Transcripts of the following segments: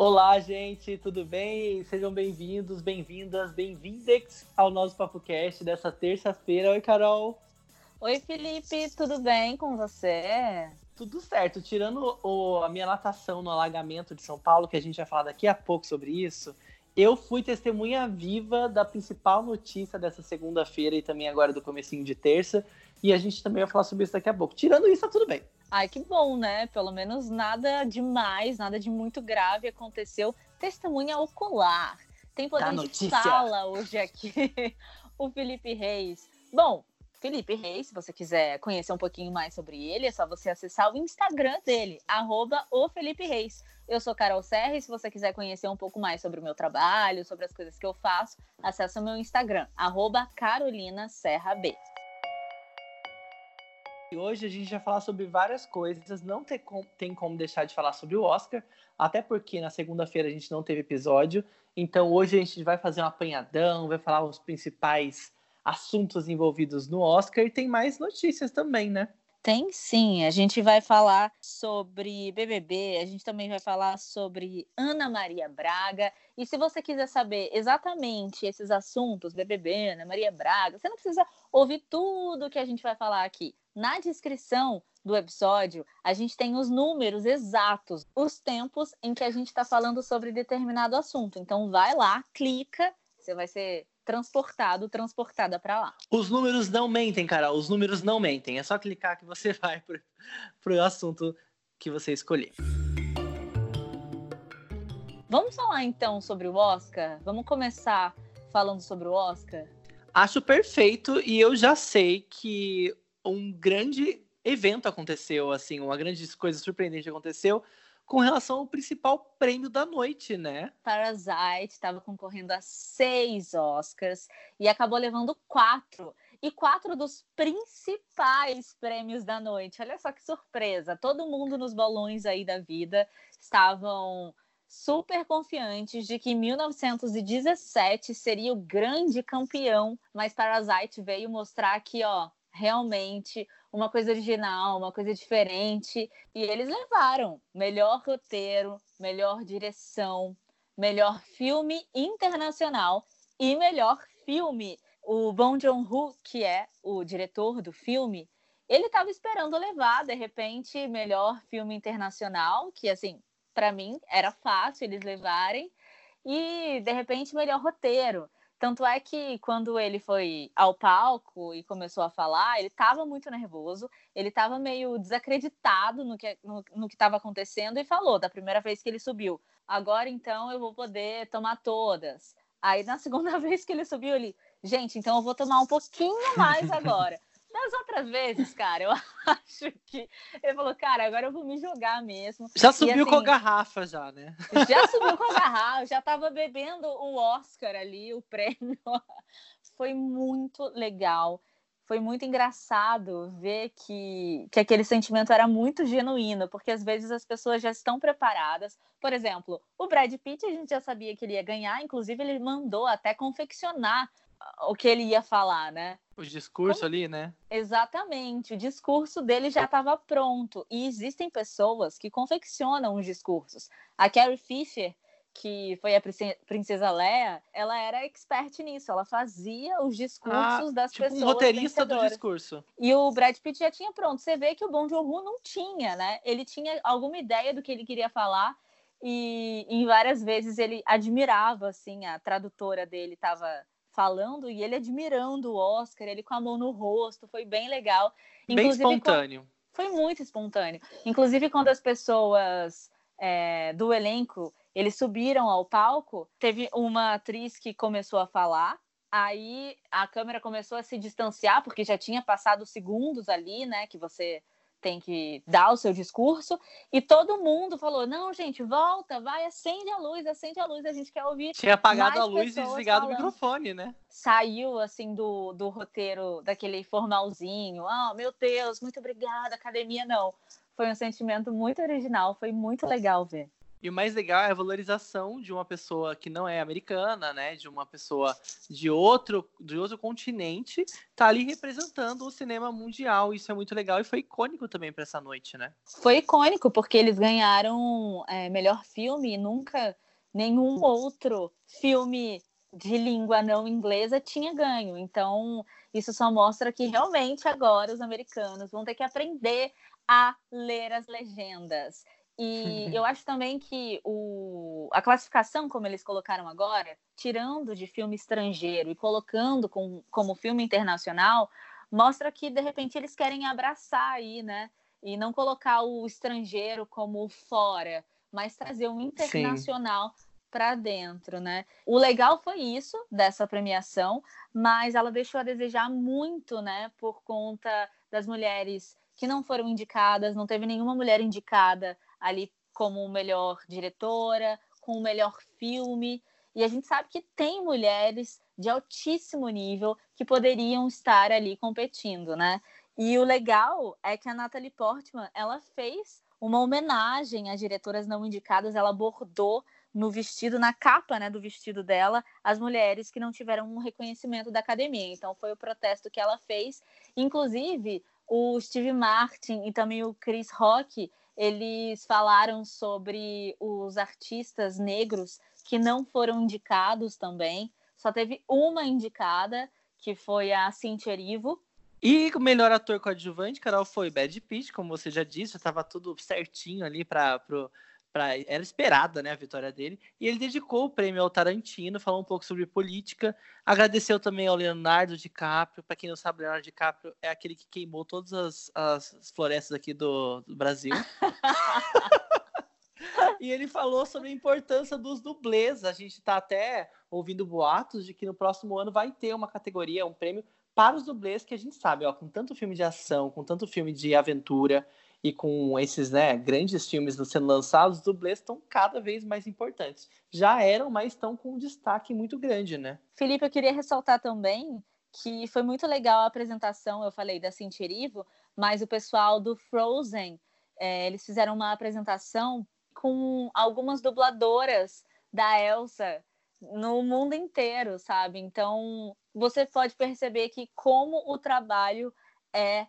Olá, gente, tudo bem? Sejam bem-vindos, bem-vindas, bem-vindex ao nosso PapoCast dessa terça-feira. Oi, Carol. Oi, Felipe, tudo bem com você? Tudo certo. Tirando o, a minha natação no alagamento de São Paulo, que a gente vai falar daqui a pouco sobre isso, eu fui testemunha viva da principal notícia dessa segunda-feira e também agora do comecinho de terça, e a gente também vai falar sobre isso daqui a pouco. Tirando isso, tá tudo bem. Ai, que bom, né? Pelo menos nada demais, nada de muito grave aconteceu. Testemunha ocular. Tem poder de fala hoje aqui. o Felipe Reis. Bom, Felipe Reis, se você quiser conhecer um pouquinho mais sobre ele, é só você acessar o Instagram dele, arroba o Felipe Reis. Eu sou Carol Serra e se você quiser conhecer um pouco mais sobre o meu trabalho, sobre as coisas que eu faço, acessa o meu Instagram, arroba Carolina Serra B. E hoje a gente vai falar sobre várias coisas, não tem como, tem como deixar de falar sobre o Oscar, até porque na segunda-feira a gente não teve episódio, então hoje a gente vai fazer um apanhadão, vai falar os principais assuntos envolvidos no Oscar e tem mais notícias também, né? Tem sim, a gente vai falar sobre BBB, a gente também vai falar sobre Ana Maria Braga. E se você quiser saber exatamente esses assuntos, BBB, Ana Maria Braga, você não precisa ouvir tudo que a gente vai falar aqui. Na descrição do episódio, a gente tem os números exatos, os tempos em que a gente está falando sobre determinado assunto. Então, vai lá, clica, você vai ser transportado, transportada para lá. Os números não mentem, cara. Os números não mentem. É só clicar que você vai pro, pro assunto que você escolher. Vamos falar então sobre o Oscar? Vamos começar falando sobre o Oscar? Acho perfeito e eu já sei que um grande evento aconteceu, assim, uma grande coisa surpreendente aconteceu com relação ao principal prêmio da noite, né? Parasite estava concorrendo a seis Oscars e acabou levando quatro. E quatro dos principais prêmios da noite. Olha só que surpresa! Todo mundo nos balões aí da vida estavam super confiantes de que 1917 seria o grande campeão, mas Parasite veio mostrar que, ó, realmente uma coisa original, uma coisa diferente. E eles levaram melhor roteiro, melhor direção, melhor filme internacional e melhor filme. O Bong Joon-ho, que é o diretor do filme, ele estava esperando levar, de repente, melhor filme internacional, que assim, para mim era fácil eles levarem, e de repente melhor roteiro. Tanto é que quando ele foi ao palco e começou a falar, ele estava muito nervoso, ele estava meio desacreditado no que no, no estava acontecendo e falou da primeira vez que ele subiu. Agora então eu vou poder tomar todas. Aí na segunda vez que ele subiu, ele, gente, então eu vou tomar um pouquinho mais agora. Das outras vezes, cara, eu acho que ele falou, cara, agora eu vou me jogar mesmo. Já subiu e, assim, com a garrafa, já, né? Já subiu com a garrafa, já estava bebendo o Oscar ali, o prêmio. Foi muito legal. Foi muito engraçado ver que, que aquele sentimento era muito genuíno, porque às vezes as pessoas já estão preparadas. Por exemplo, o Brad Pitt, a gente já sabia que ele ia ganhar, inclusive ele mandou até confeccionar o que ele ia falar, né? O discurso Como... ali, né? Exatamente. O discurso dele já estava pronto. E existem pessoas que confeccionam os discursos. A Carrie Fisher, que foi a princesa Leia, ela era expert nisso. Ela fazia os discursos ah, das tipo pessoas. Um roteirista do discurso. E o Brad Pitt já tinha pronto. Você vê que o Bong Joon-ho não tinha, né? Ele tinha alguma ideia do que ele queria falar e em várias vezes ele admirava assim a tradutora dele estava falando e ele admirando o Oscar, ele com a mão no rosto, foi bem legal. Inclusive, bem espontâneo. Foi muito espontâneo. Inclusive, quando as pessoas é, do elenco eles subiram ao palco, teve uma atriz que começou a falar. Aí a câmera começou a se distanciar, porque já tinha passado segundos ali, né? Que você tem que dar o seu discurso, e todo mundo falou: não, gente, volta, vai, acende a luz, acende a luz, a gente quer ouvir. Tinha apagado a luz e desligado falando. o microfone, né? Saiu assim do, do roteiro, daquele formalzinho. Ah, oh, meu Deus, muito obrigada, academia, não. Foi um sentimento muito original, foi muito legal ver. E o mais legal é a valorização de uma pessoa que não é americana, né? De uma pessoa de outro, de outro continente, tá ali representando o cinema mundial. Isso é muito legal e foi icônico também para essa noite, né? Foi icônico, porque eles ganharam é, melhor filme e nunca nenhum outro filme de língua não inglesa tinha ganho. Então, isso só mostra que realmente agora os americanos vão ter que aprender a ler as legendas. E eu acho também que o, a classificação, como eles colocaram agora, tirando de filme estrangeiro e colocando com, como filme internacional, mostra que de repente eles querem abraçar aí, né? E não colocar o estrangeiro como fora, mas trazer um internacional para dentro, né? O legal foi isso dessa premiação, mas ela deixou a desejar muito, né? Por conta das mulheres que não foram indicadas, não teve nenhuma mulher indicada ali como melhor diretora, com o melhor filme. E a gente sabe que tem mulheres de altíssimo nível que poderiam estar ali competindo, né? E o legal é que a Natalie Portman, ela fez uma homenagem às diretoras não indicadas, ela bordou no vestido, na capa né, do vestido dela, as mulheres que não tiveram um reconhecimento da academia. Então, foi o protesto que ela fez. Inclusive, o Steve Martin e também o Chris Rock, eles falaram sobre os artistas negros que não foram indicados também. Só teve uma indicada, que foi a Cynthia Erivo. E o melhor ator coadjuvante, Carol, foi Bad Pitt, como você já disse, estava tudo certinho ali para pra, era esperada né, a vitória dele, e ele dedicou o prêmio ao Tarantino, falou um pouco sobre política, agradeceu também ao Leonardo DiCaprio, para quem não sabe, Leonardo DiCaprio é aquele que queimou todas as, as florestas aqui do, do Brasil. e ele falou sobre a importância dos dublês, a gente está até ouvindo boatos de que no próximo ano vai ter uma categoria, um prêmio para os dublês que a gente sabe, ó, com tanto filme de ação, com tanto filme de aventura, e com esses né, grandes filmes sendo lançados, os dublês estão cada vez mais importantes. Já eram, mas estão com um destaque muito grande, né? Felipe, eu queria ressaltar também que foi muito legal a apresentação, eu falei da Cintirivo, mas o pessoal do Frozen, é, eles fizeram uma apresentação com algumas dubladoras da Elsa no mundo inteiro, sabe? Então, você pode perceber que como o trabalho é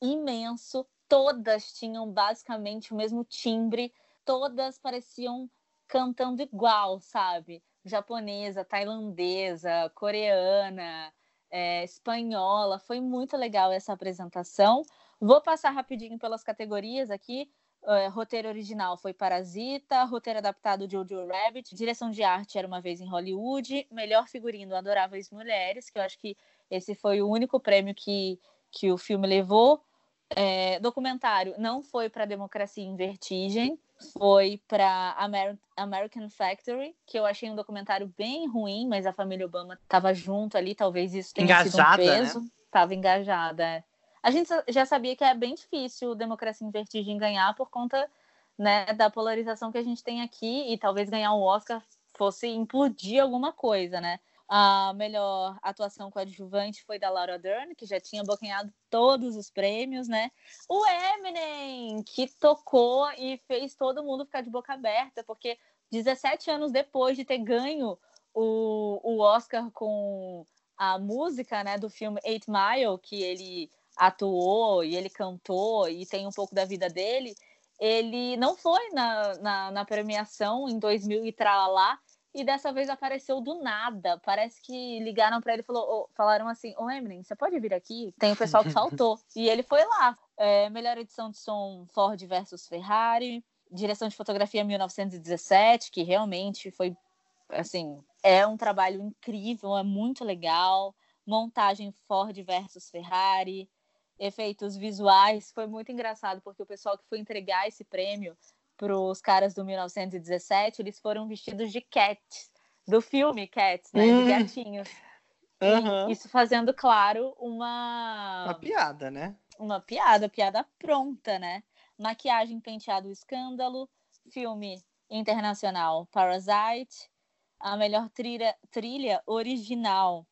imenso todas tinham basicamente o mesmo timbre, todas pareciam cantando igual, sabe? Japonesa, tailandesa, coreana, é, espanhola. Foi muito legal essa apresentação. Vou passar rapidinho pelas categorias aqui. É, roteiro original foi Parasita, roteiro adaptado Jojo Rabbit, direção de arte era uma vez em Hollywood, melhor figurino Adoráveis Mulheres, que eu acho que esse foi o único prêmio que, que o filme levou. É, documentário não foi para Democracia em Vertigem, foi para Amer American Factory, que eu achei um documentário bem ruim, mas a família Obama estava junto ali, talvez isso tenha engajada, sido um peso. Né? Tava engajada. É. A gente já sabia que é bem difícil Democracia em Vertigem ganhar por conta né, da polarização que a gente tem aqui e talvez ganhar um Oscar fosse implodir alguma coisa, né? A melhor atuação coadjuvante foi da Laura Dern, que já tinha bocanhado todos os prêmios, né? O Eminem, que tocou e fez todo mundo ficar de boca aberta, porque 17 anos depois de ter ganho o, o Oscar com a música né, do filme Eight Mile, que ele atuou e ele cantou e tem um pouco da vida dele, ele não foi na, na, na premiação em 2000 e lá e dessa vez apareceu do nada. Parece que ligaram para ele e falou, falaram assim: Ô Eminem, você pode vir aqui? Tem o pessoal que faltou. e ele foi lá. É, melhor edição de som Ford versus Ferrari. Direção de fotografia 1917, que realmente foi, assim, é um trabalho incrível, é muito legal. Montagem Ford versus Ferrari. Efeitos visuais, foi muito engraçado, porque o pessoal que foi entregar esse prêmio para os caras do 1917, eles foram vestidos de cats, do filme Cats, né? Hum. De gatinhos. Uhum. Isso fazendo, claro, uma. Uma piada, né? Uma piada, piada pronta, né? Maquiagem, penteado, escândalo. Filme internacional Parasite. A melhor trilha, trilha original.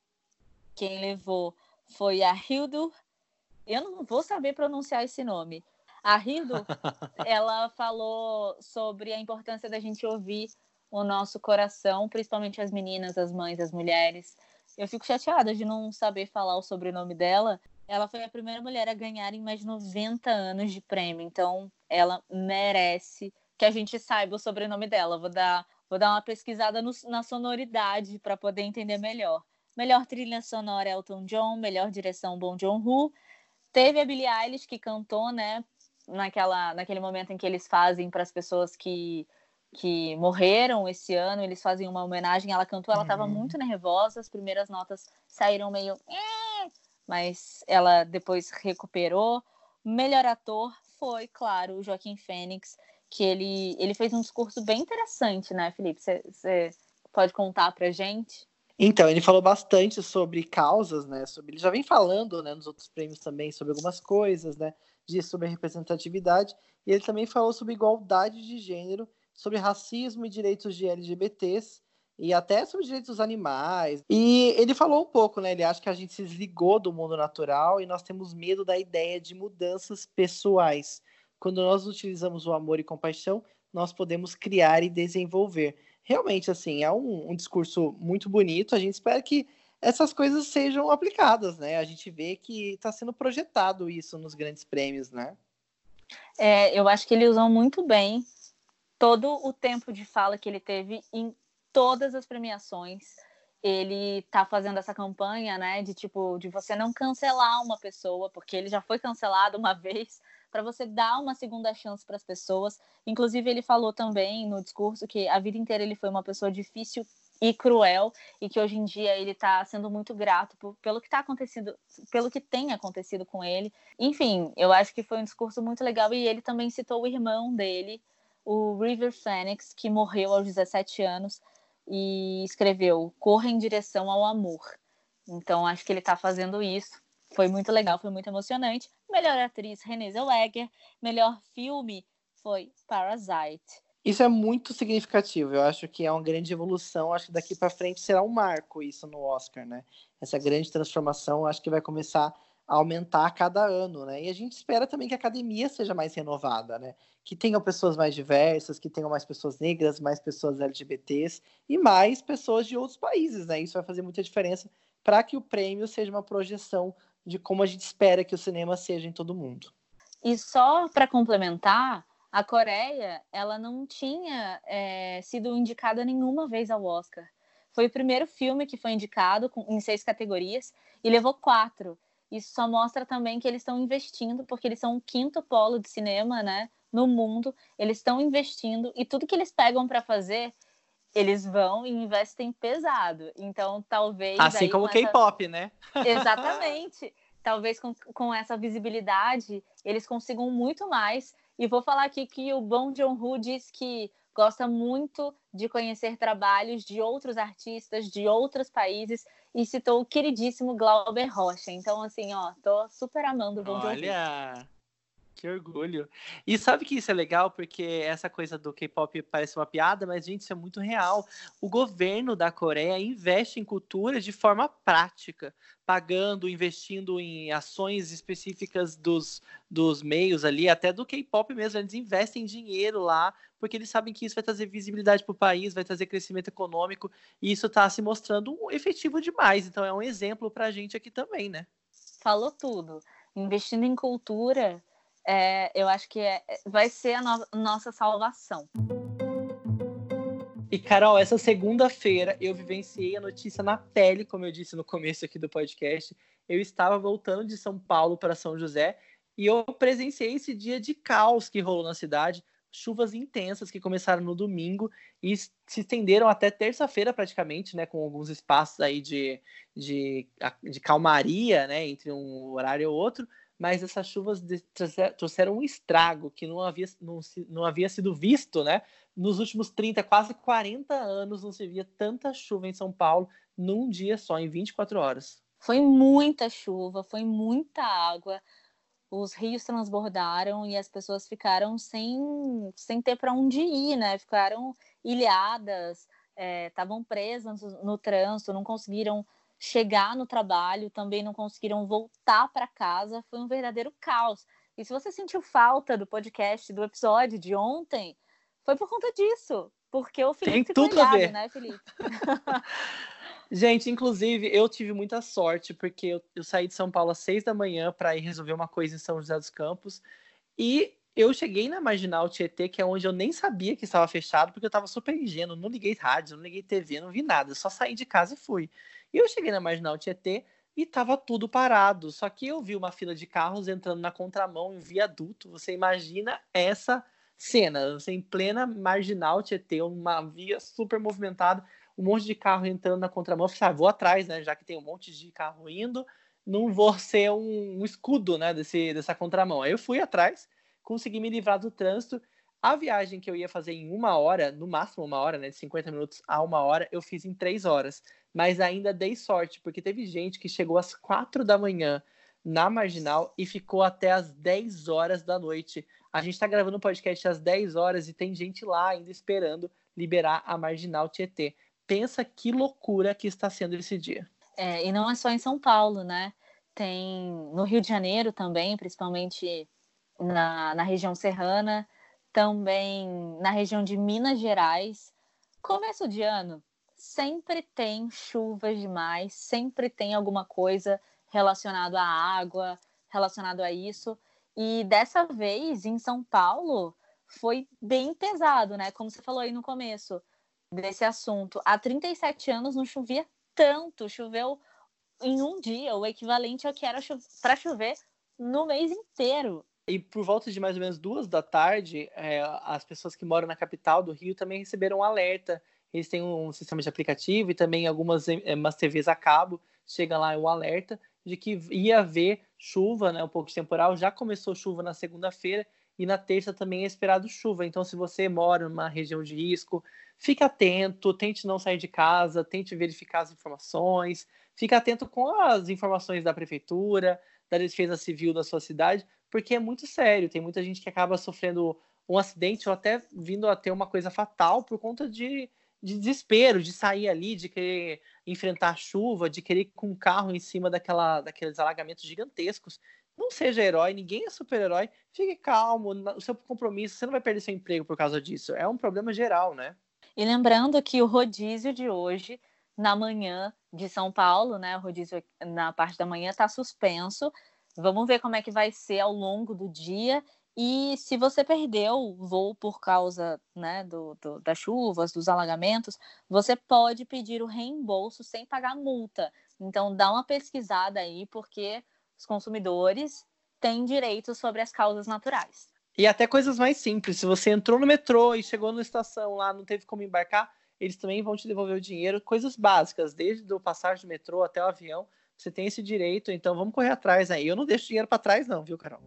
Quem levou foi a Hildur. Eu não vou saber pronunciar esse nome. A Rido, ela falou sobre a importância da gente ouvir o nosso coração, principalmente as meninas, as mães, as mulheres. Eu fico chateada de não saber falar o sobrenome dela. Ela foi a primeira mulher a ganhar em mais de 90 anos de prêmio, então ela merece que a gente saiba o sobrenome dela. Vou dar, vou dar uma pesquisada no, na sonoridade para poder entender melhor. Melhor trilha sonora Elton John, melhor direção Bon Joon-ho. Teve a Billie Eilish que cantou, né, naquela, naquele momento em que eles fazem para as pessoas que que morreram esse ano, eles fazem uma homenagem. Ela cantou, ela estava uhum. muito nervosa, as primeiras notas saíram meio. Mas ela depois recuperou. Melhor ator foi, claro, o Joaquim Fênix, que ele, ele fez um discurso bem interessante, né, Felipe? Você pode contar pra gente? Então, ele falou bastante sobre causas, né? Sobre, ele já vem falando, né, nos outros prêmios também sobre algumas coisas, né? De sobre representatividade. E ele também falou sobre igualdade de gênero sobre racismo e direitos de LGBTs e até sobre direitos dos animais. E ele falou um pouco, né? Ele acha que a gente se desligou do mundo natural e nós temos medo da ideia de mudanças pessoais. Quando nós utilizamos o amor e compaixão, nós podemos criar e desenvolver. Realmente, assim, é um, um discurso muito bonito. A gente espera que essas coisas sejam aplicadas, né? A gente vê que está sendo projetado isso nos grandes prêmios, né? É, eu acho que ele usou muito bem todo o tempo de fala que ele teve em todas as premiações. Ele tá fazendo essa campanha, né, de tipo de você não cancelar uma pessoa, porque ele já foi cancelado uma vez, para você dar uma segunda chance para as pessoas. Inclusive ele falou também no discurso que a vida inteira ele foi uma pessoa difícil e cruel e que hoje em dia ele está sendo muito grato por, pelo que está acontecendo, pelo que tem acontecido com ele. Enfim, eu acho que foi um discurso muito legal e ele também citou o irmão dele, o River Phoenix, que morreu aos 17 anos e escreveu Corra em direção ao amor. Então acho que ele está fazendo isso. Foi muito legal, foi muito emocionante. Melhor atriz Renée Zellweger, melhor filme foi Parasite. Isso é muito significativo. Eu acho que é uma grande evolução. Acho que daqui para frente será um marco isso no Oscar, né? Essa grande transformação, acho que vai começar aumentar a cada ano, né? E a gente espera também que a academia seja mais renovada, né? Que tenham pessoas mais diversas, que tenham mais pessoas negras, mais pessoas LGBTs e mais pessoas de outros países, né? Isso vai fazer muita diferença para que o prêmio seja uma projeção de como a gente espera que o cinema seja em todo mundo. E só para complementar, a Coreia, ela não tinha é, sido indicada nenhuma vez ao Oscar. Foi o primeiro filme que foi indicado com, em seis categorias e levou quatro. Isso só mostra também que eles estão investindo, porque eles são o quinto polo de cinema, né, no mundo. Eles estão investindo e tudo que eles pegam para fazer, eles vão e investem pesado. Então, talvez assim como o essa... K-pop, né? Exatamente. talvez com, com essa visibilidade eles consigam muito mais. E vou falar aqui que o Bong Joon-ho diz que gosta muito de conhecer trabalhos de outros artistas de outros países e citou o queridíssimo Glauber Rocha. Então, assim, ó, tô super amando o Bon Jovi. Olha! Que orgulho. E sabe que isso é legal, porque essa coisa do K-pop parece uma piada, mas, gente, isso é muito real. O governo da Coreia investe em cultura de forma prática, pagando, investindo em ações específicas dos, dos meios ali, até do K-pop mesmo. Eles investem dinheiro lá, porque eles sabem que isso vai trazer visibilidade para o país, vai trazer crescimento econômico, e isso está se mostrando efetivo demais. Então, é um exemplo para a gente aqui também, né? Falou tudo. Investindo em cultura é, eu acho que é, vai ser a no nossa salvação. E, Carol, essa segunda-feira eu vivenciei a notícia na pele, como eu disse no começo aqui do podcast. Eu estava voltando de São Paulo para São José e eu presenciei esse dia de caos que rolou na cidade. Chuvas intensas que começaram no domingo e se estenderam até terça-feira praticamente, né? Com alguns espaços aí de, de, de calmaria, né? Entre um horário e outro mas essas chuvas trouxeram um estrago que não havia, não, não havia sido visto, né? Nos últimos 30, quase 40 anos não se via tanta chuva em São Paulo num dia só, em 24 horas. Foi muita chuva, foi muita água. Os rios transbordaram e as pessoas ficaram sem, sem ter para onde ir, né? Ficaram ilhadas, estavam é, presas no, no trânsito, não conseguiram chegar no trabalho, também não conseguiram voltar para casa, foi um verdadeiro caos. E se você sentiu falta do podcast, do episódio de ontem, foi por conta disso. Porque o Felipe Tem tudo a ver. né, Felipe? Gente, inclusive, eu tive muita sorte, porque eu, eu saí de São Paulo às seis da manhã para ir resolver uma coisa em São José dos Campos. E eu cheguei na Marginal Tietê, que é onde eu nem sabia que estava fechado, porque eu estava super ingênuo, não liguei rádio, não liguei TV, não vi nada, só saí de casa e fui. E eu cheguei na Marginal Tietê e estava tudo parado. Só que eu vi uma fila de carros entrando na contramão em viaduto. Você imagina essa cena, você em plena Marginal Tietê, uma via super movimentada um monte de carro entrando na contramão. Eu falei, ah, vou atrás, né? Já que tem um monte de carro indo, não vou ser um, um escudo, né? Desse, dessa contramão. Aí eu fui atrás, consegui me livrar do trânsito. A viagem que eu ia fazer em uma hora, no máximo uma hora, né? De 50 minutos a uma hora, eu fiz em três horas. Mas ainda dei sorte, porque teve gente que chegou às quatro da manhã na Marginal e ficou até às 10 horas da noite. A gente está gravando o podcast às 10 horas e tem gente lá ainda esperando liberar a Marginal Tietê pensa que loucura que está sendo esse dia. É, e não é só em São Paulo, né? Tem no Rio de Janeiro também, principalmente na, na região serrana, também na região de Minas Gerais. Começo de ano, sempre tem chuvas demais, sempre tem alguma coisa relacionada à água, relacionado a isso. E dessa vez, em São Paulo, foi bem pesado, né? Como você falou aí no começo desse assunto. Há 37 anos não chovia tanto, choveu em um dia, o equivalente ao que era para chover no mês inteiro. E por volta de mais ou menos duas da tarde, é, as pessoas que moram na capital do Rio também receberam um alerta. Eles têm um sistema de aplicativo e também algumas é, umas TVs a cabo. Chega lá o um alerta de que ia haver chuva, né, um pouco de temporal. Já começou chuva na segunda-feira e na terça também é esperado chuva. Então, se você mora numa região de risco, fique atento, tente não sair de casa, tente verificar as informações, fique atento com as informações da prefeitura, da defesa civil da sua cidade, porque é muito sério. Tem muita gente que acaba sofrendo um acidente ou até vindo a ter uma coisa fatal por conta de, de desespero, de sair ali, de querer enfrentar chuva, de querer ir com um carro em cima daquela, daqueles alagamentos gigantescos. Não seja herói, ninguém é super-herói. Fique calmo, o seu compromisso, você não vai perder seu emprego por causa disso. É um problema geral, né? E lembrando que o rodízio de hoje, na manhã de São Paulo, né? O rodízio na parte da manhã está suspenso. Vamos ver como é que vai ser ao longo do dia. E se você perdeu o voo por causa né, do, do, das chuvas, dos alagamentos, você pode pedir o reembolso sem pagar multa. Então, dá uma pesquisada aí, porque os consumidores têm direitos sobre as causas naturais. E até coisas mais simples. Se você entrou no metrô e chegou na estação lá, não teve como embarcar, eles também vão te devolver o dinheiro. Coisas básicas, desde o passagem do metrô até o avião. Você tem esse direito, então vamos correr atrás aí. Eu não deixo dinheiro para trás, não, viu, Carol?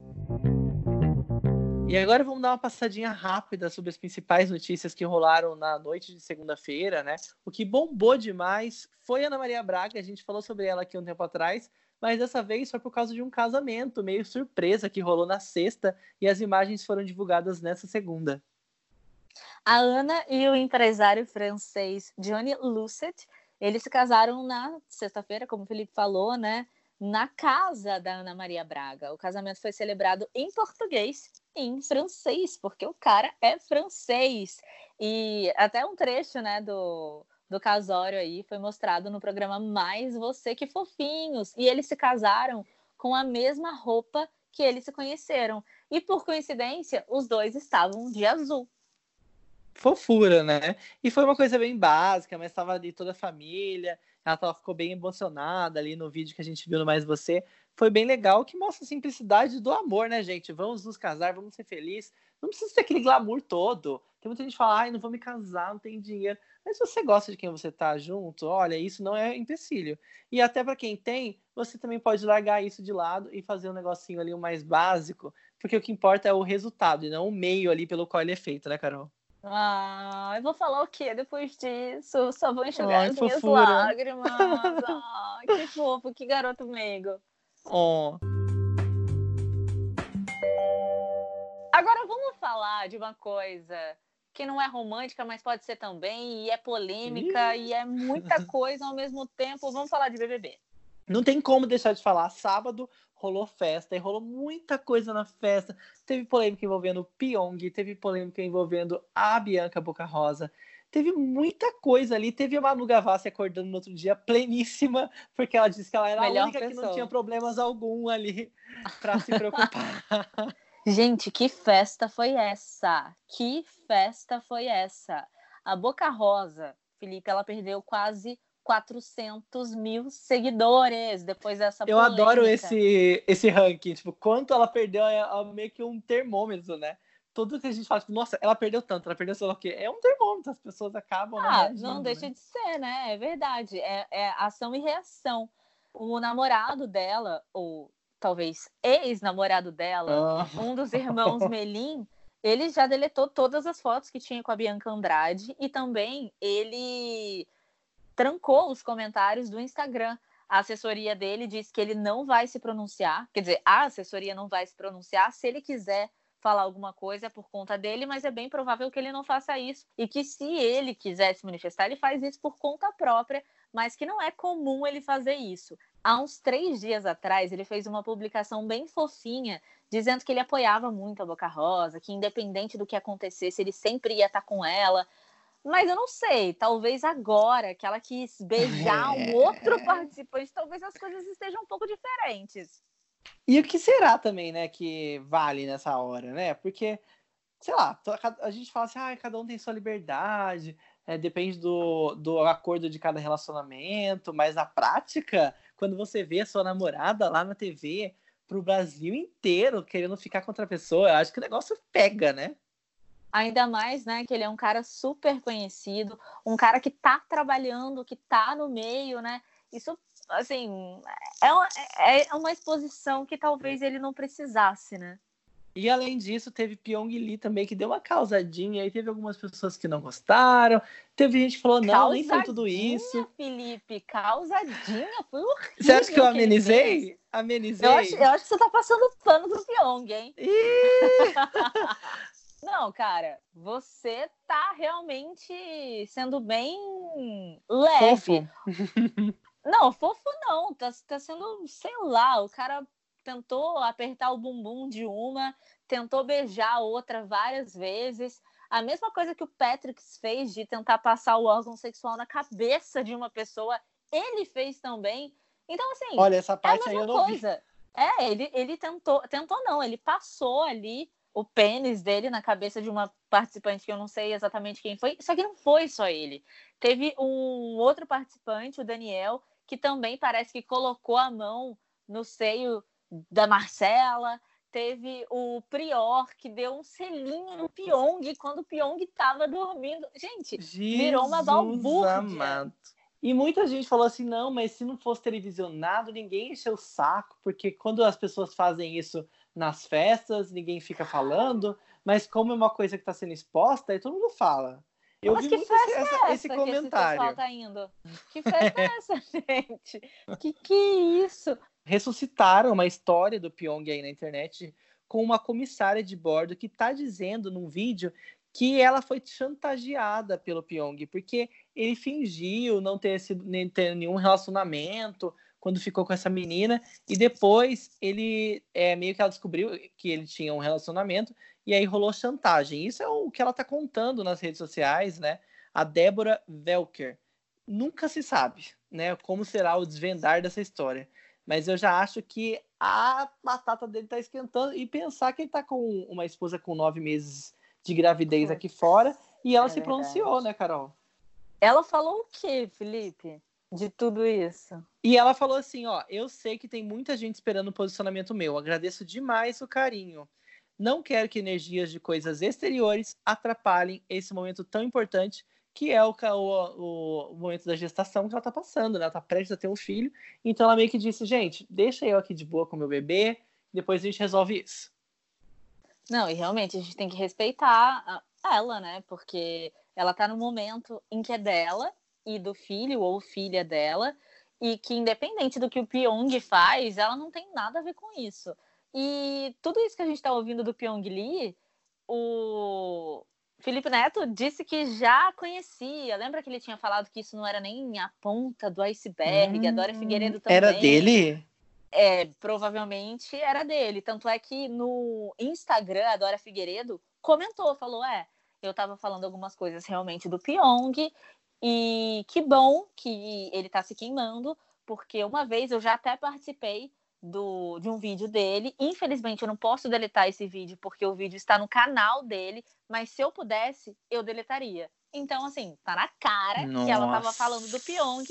E agora vamos dar uma passadinha rápida sobre as principais notícias que rolaram na noite de segunda-feira, né? O que bombou demais foi a Ana Maria Braga, a gente falou sobre ela aqui um tempo atrás, mas dessa vez foi por causa de um casamento meio surpresa que rolou na sexta e as imagens foram divulgadas nessa segunda. A Ana e o empresário francês Johnny Lucet, eles se casaram na sexta-feira, como o Felipe falou, né? Na casa da Ana Maria Braga. O casamento foi celebrado em português e em francês, porque o cara é francês. E até um trecho, né, do, do casório aí foi mostrado no programa Mais Você Que Fofinhos. E eles se casaram com a mesma roupa que eles se conheceram. E por coincidência, os dois estavam de azul. Fofura, né? E foi uma coisa bem básica, mas estava ali toda a família. Ela tava, ficou bem emocionada ali no vídeo que a gente viu no Mais Você. Foi bem legal, que mostra a simplicidade do amor, né, gente? Vamos nos casar, vamos ser felizes. Não precisa ter aquele glamour todo. Tem muita gente que fala, ai, não vou me casar, não tenho dinheiro. Mas se você gosta de quem você tá junto, olha, isso não é empecilho. E até para quem tem, você também pode largar isso de lado e fazer um negocinho ali o mais básico, porque o que importa é o resultado e não o meio ali pelo qual ele é feito, né, Carol? Ah, eu vou falar o quê depois disso? Só vou enxugar Ai, as minhas lágrimas. ah, que fofo, que garoto meigo. Oh. Agora vamos falar de uma coisa que não é romântica, mas pode ser também, e é polêmica, Ih. e é muita coisa ao mesmo tempo. Vamos falar de BBB. Não tem como deixar de falar. Sábado rolou festa, e rolou muita coisa na festa. Teve polêmica envolvendo o Pyong, teve polêmica envolvendo a Bianca Boca Rosa. Teve muita coisa ali. Teve a Manu Gavassi acordando no outro dia pleníssima, porque ela disse que ela era Melhor a única pessoa. que não tinha problemas algum ali para se preocupar. Gente, que festa foi essa? Que festa foi essa? A Boca Rosa, Felipe, ela perdeu quase 400 mil seguidores depois dessa Eu polêmica. adoro esse, esse ranking. Tipo, quanto ela perdeu é, é meio que um termômetro, né? Tudo que a gente fala, tipo, nossa, ela perdeu tanto, ela perdeu sei lá o quê. É um termômetro, as pessoas acabam. Ah, não né? deixa de ser, né? É verdade. É, é ação e reação. O namorado dela, ou talvez ex-namorado dela, ah. um dos irmãos Melim, ele já deletou todas as fotos que tinha com a Bianca Andrade e também ele trancou os comentários do Instagram. A assessoria dele diz que ele não vai se pronunciar, quer dizer, a assessoria não vai se pronunciar. Se ele quiser falar alguma coisa é por conta dele, mas é bem provável que ele não faça isso. E que se ele quiser se manifestar, ele faz isso por conta própria, mas que não é comum ele fazer isso. Há uns três dias atrás, ele fez uma publicação bem fofinha, dizendo que ele apoiava muito a Boca Rosa, que independente do que acontecesse, ele sempre ia estar com ela. Mas eu não sei, talvez agora que ela quis beijar um outro participante, talvez as coisas estejam um pouco diferentes. E o que será também, né, que vale nessa hora, né? Porque, sei lá, a gente fala assim, ah, cada um tem sua liberdade, é, depende do, do acordo de cada relacionamento, mas na prática, quando você vê a sua namorada lá na TV, pro Brasil inteiro querendo ficar com outra pessoa, eu acho que o negócio pega, né? Ainda mais, né, que ele é um cara super conhecido, um cara que tá trabalhando, que tá no meio, né? Isso, assim, é uma, é uma exposição que talvez ele não precisasse, né? E além disso, teve Pyong Lee também, que deu uma causadinha, aí teve algumas pessoas que não gostaram, teve gente que falou, não, causadinha, nem foi tudo isso. Felipe, causadinha, foi horrível. Você acha que eu amenizei? Amenizei. Eu acho, eu acho que você tá passando pano pro Pyong, hein? Não, cara, você tá realmente sendo bem leve. Fofo. Não, fofo não, tá, tá sendo, sei lá, o cara tentou apertar o bumbum de uma, tentou beijar a outra várias vezes. A mesma coisa que o Patrick fez de tentar passar o órgão sexual na cabeça de uma pessoa, ele fez também. Então, assim, Olha, essa parte é a mesma aí eu não coisa. Vi. É, ele, ele tentou, tentou não, ele passou ali o pênis dele na cabeça de uma participante que eu não sei exatamente quem foi, só que não foi só ele. Teve um outro participante, o Daniel, que também parece que colocou a mão no seio da Marcela. Teve o Prior, que deu um selinho no Pyong quando o Pyong estava dormindo. Gente, Jesus virou uma balbúrdia. Amado. E muita gente falou assim: não, mas se não fosse televisionado, ninguém encheu o saco, porque quando as pessoas fazem isso nas festas, ninguém fica falando, mas como é uma coisa que está sendo exposta, aí todo mundo fala. Eu Mas vi muito esse, é essa, esse comentário. Esse tá indo? Que festa é essa, gente? Que que é isso? Ressuscitaram uma história do Pyong aí na internet com uma comissária de bordo que está dizendo num vídeo que ela foi chantageada pelo Pyong, porque ele fingiu não ter, sido, nem ter nenhum relacionamento quando ficou com essa menina, e depois ele é, meio que ela descobriu que ele tinha um relacionamento, e aí rolou chantagem. Isso é o que ela está contando nas redes sociais, né? A Débora Velker. Nunca se sabe, né, como será o desvendar dessa história. Mas eu já acho que a batata dele está esquentando e pensar que ele está com uma esposa com nove meses de gravidez aqui fora e ela é se verdade. pronunciou, né, Carol? Ela falou o quê, Felipe? De tudo isso. E ela falou assim: ó, eu sei que tem muita gente esperando o posicionamento meu. Agradeço demais o carinho. Não quero que energias de coisas exteriores atrapalhem esse momento tão importante que é o, o, o momento da gestação que ela tá passando, né? Ela tá prestes a ter um filho. Então ela meio que disse, gente, deixa eu aqui de boa com meu bebê, depois a gente resolve isso. Não, e realmente a gente tem que respeitar ela, né? Porque ela tá no momento em que é dela e do filho ou filha dela, e que independente do que o Pyong faz, ela não tem nada a ver com isso. E tudo isso que a gente está ouvindo do Pyong Lee, o Felipe Neto disse que já conhecia. Lembra que ele tinha falado que isso não era nem a ponta do iceberg? Hum, a Dora Figueiredo também. Era dele? é, provavelmente era dele. Tanto é que no Instagram, a Dora Figueiredo comentou, falou: é, eu tava falando algumas coisas realmente do Pyong, e que bom que ele tá se queimando, porque uma vez eu já até participei do, de um vídeo dele. Infelizmente, eu não posso deletar esse vídeo porque o vídeo está no canal dele, mas se eu pudesse, eu deletaria. Então, assim, tá na cara Nossa. que ela tava falando do Pyong.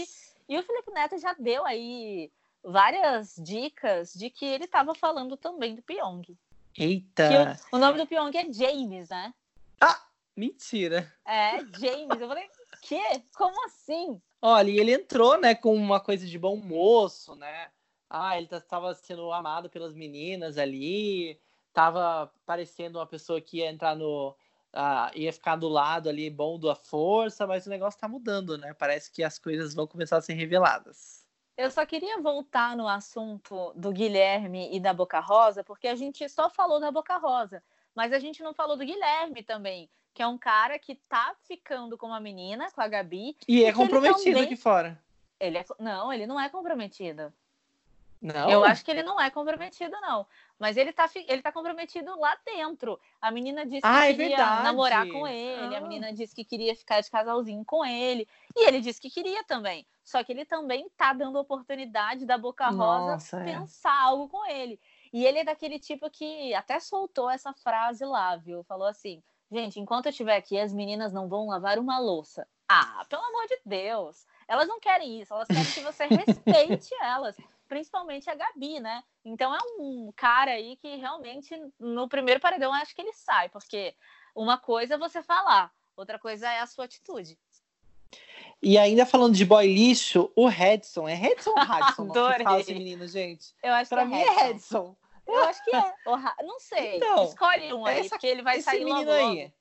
E o Felipe Neto já deu aí várias dicas de que ele tava falando também do Pyong. Eita! O, o, nome do Pyong é James, né? Ah, mentira! É, James. Eu falei, quê? Como assim? Olha, e ele entrou, né, com uma coisa de bom moço, né? ah, ele estava tá, sendo amado pelas meninas ali, estava parecendo uma pessoa que ia entrar no. Uh, ia ficar do lado ali bom da força, mas o negócio está mudando, né? Parece que as coisas vão começar a ser reveladas. Eu só queria voltar no assunto do Guilherme e da Boca Rosa, porque a gente só falou da Boca Rosa, mas a gente não falou do Guilherme também, que é um cara que tá ficando com uma menina, com a Gabi. E, é comprometido também... aqui fora. Ele é... Não, ele não é comprometido. Não. Eu acho que ele não é comprometido, não. Mas ele tá, ele tá comprometido lá dentro. A menina disse ah, que é queria verdade. namorar com ele. Ah. A menina disse que queria ficar de casalzinho com ele. E ele disse que queria também. Só que ele também tá dando oportunidade da Boca Rosa Nossa, é. pensar é. algo com ele. E ele é daquele tipo que até soltou essa frase lá, viu? Falou assim: gente, enquanto eu estiver aqui, as meninas não vão lavar uma louça. Ah, pelo amor de Deus! Elas não querem isso, elas querem que você respeite elas principalmente a Gabi, né? Então é um cara aí que realmente no primeiro paredão acho que ele sai, porque uma coisa é você falar, outra coisa é a sua atitude. E ainda falando de boy lixo, o Redson. É Redson ou Radson? Adorei. Fala esse menino, gente. Eu acho pra que é mim é Redson. Eu acho que é. Não sei. Então, Escolhe um aí, essa, porque ele vai esse sair menino logo, aí.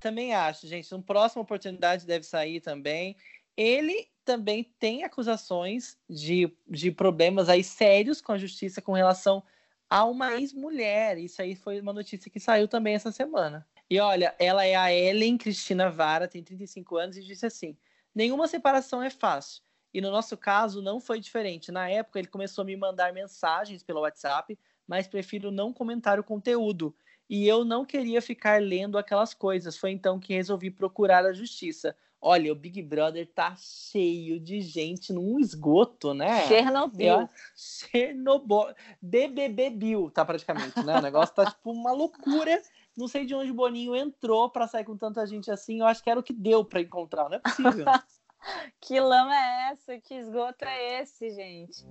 Também acho, gente. Uma próxima oportunidade deve sair também. Ele também tem acusações de, de problemas aí sérios com a justiça com relação a uma ex-mulher. Isso aí foi uma notícia que saiu também essa semana. E olha, ela é a Ellen Cristina Vara, tem 35 anos, e disse assim: nenhuma separação é fácil. E no nosso caso não foi diferente. Na época ele começou a me mandar mensagens pelo WhatsApp, mas prefiro não comentar o conteúdo. E eu não queria ficar lendo aquelas coisas. Foi então que resolvi procurar a justiça. Olha, o Big Brother tá cheio de gente num esgoto, né? Chernobyl. Chernobyl. BBB Bill, tá praticamente, né? O negócio tá tipo uma loucura. Não sei de onde o Boninho entrou para sair com tanta gente assim. Eu acho que era o que deu para encontrar, não é possível. que lama é essa? Que esgoto é esse, gente?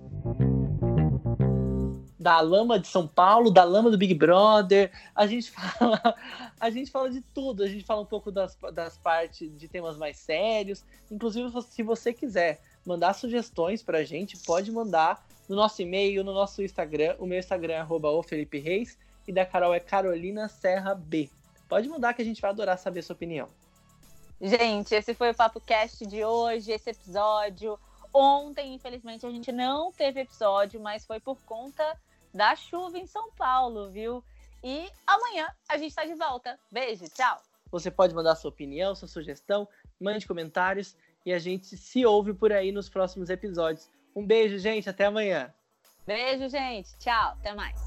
Da lama de São Paulo, da lama do Big Brother. A gente fala, a gente fala de tudo. A gente fala um pouco das, das partes de temas mais sérios. Inclusive, se você quiser mandar sugestões para a gente, pode mandar no nosso e-mail, no nosso Instagram. O meu Instagram é arroba Reis e da Carol é Carolina Serra B. Pode mandar que a gente vai adorar saber sua opinião. Gente, esse foi o Papo Cast de hoje, esse episódio. Ontem, infelizmente, a gente não teve episódio, mas foi por conta da chuva em São Paulo, viu? E amanhã a gente está de volta. Beijo, tchau. Você pode mandar sua opinião, sua sugestão, mande comentários e a gente se ouve por aí nos próximos episódios. Um beijo, gente, até amanhã. Beijo, gente. Tchau, até mais.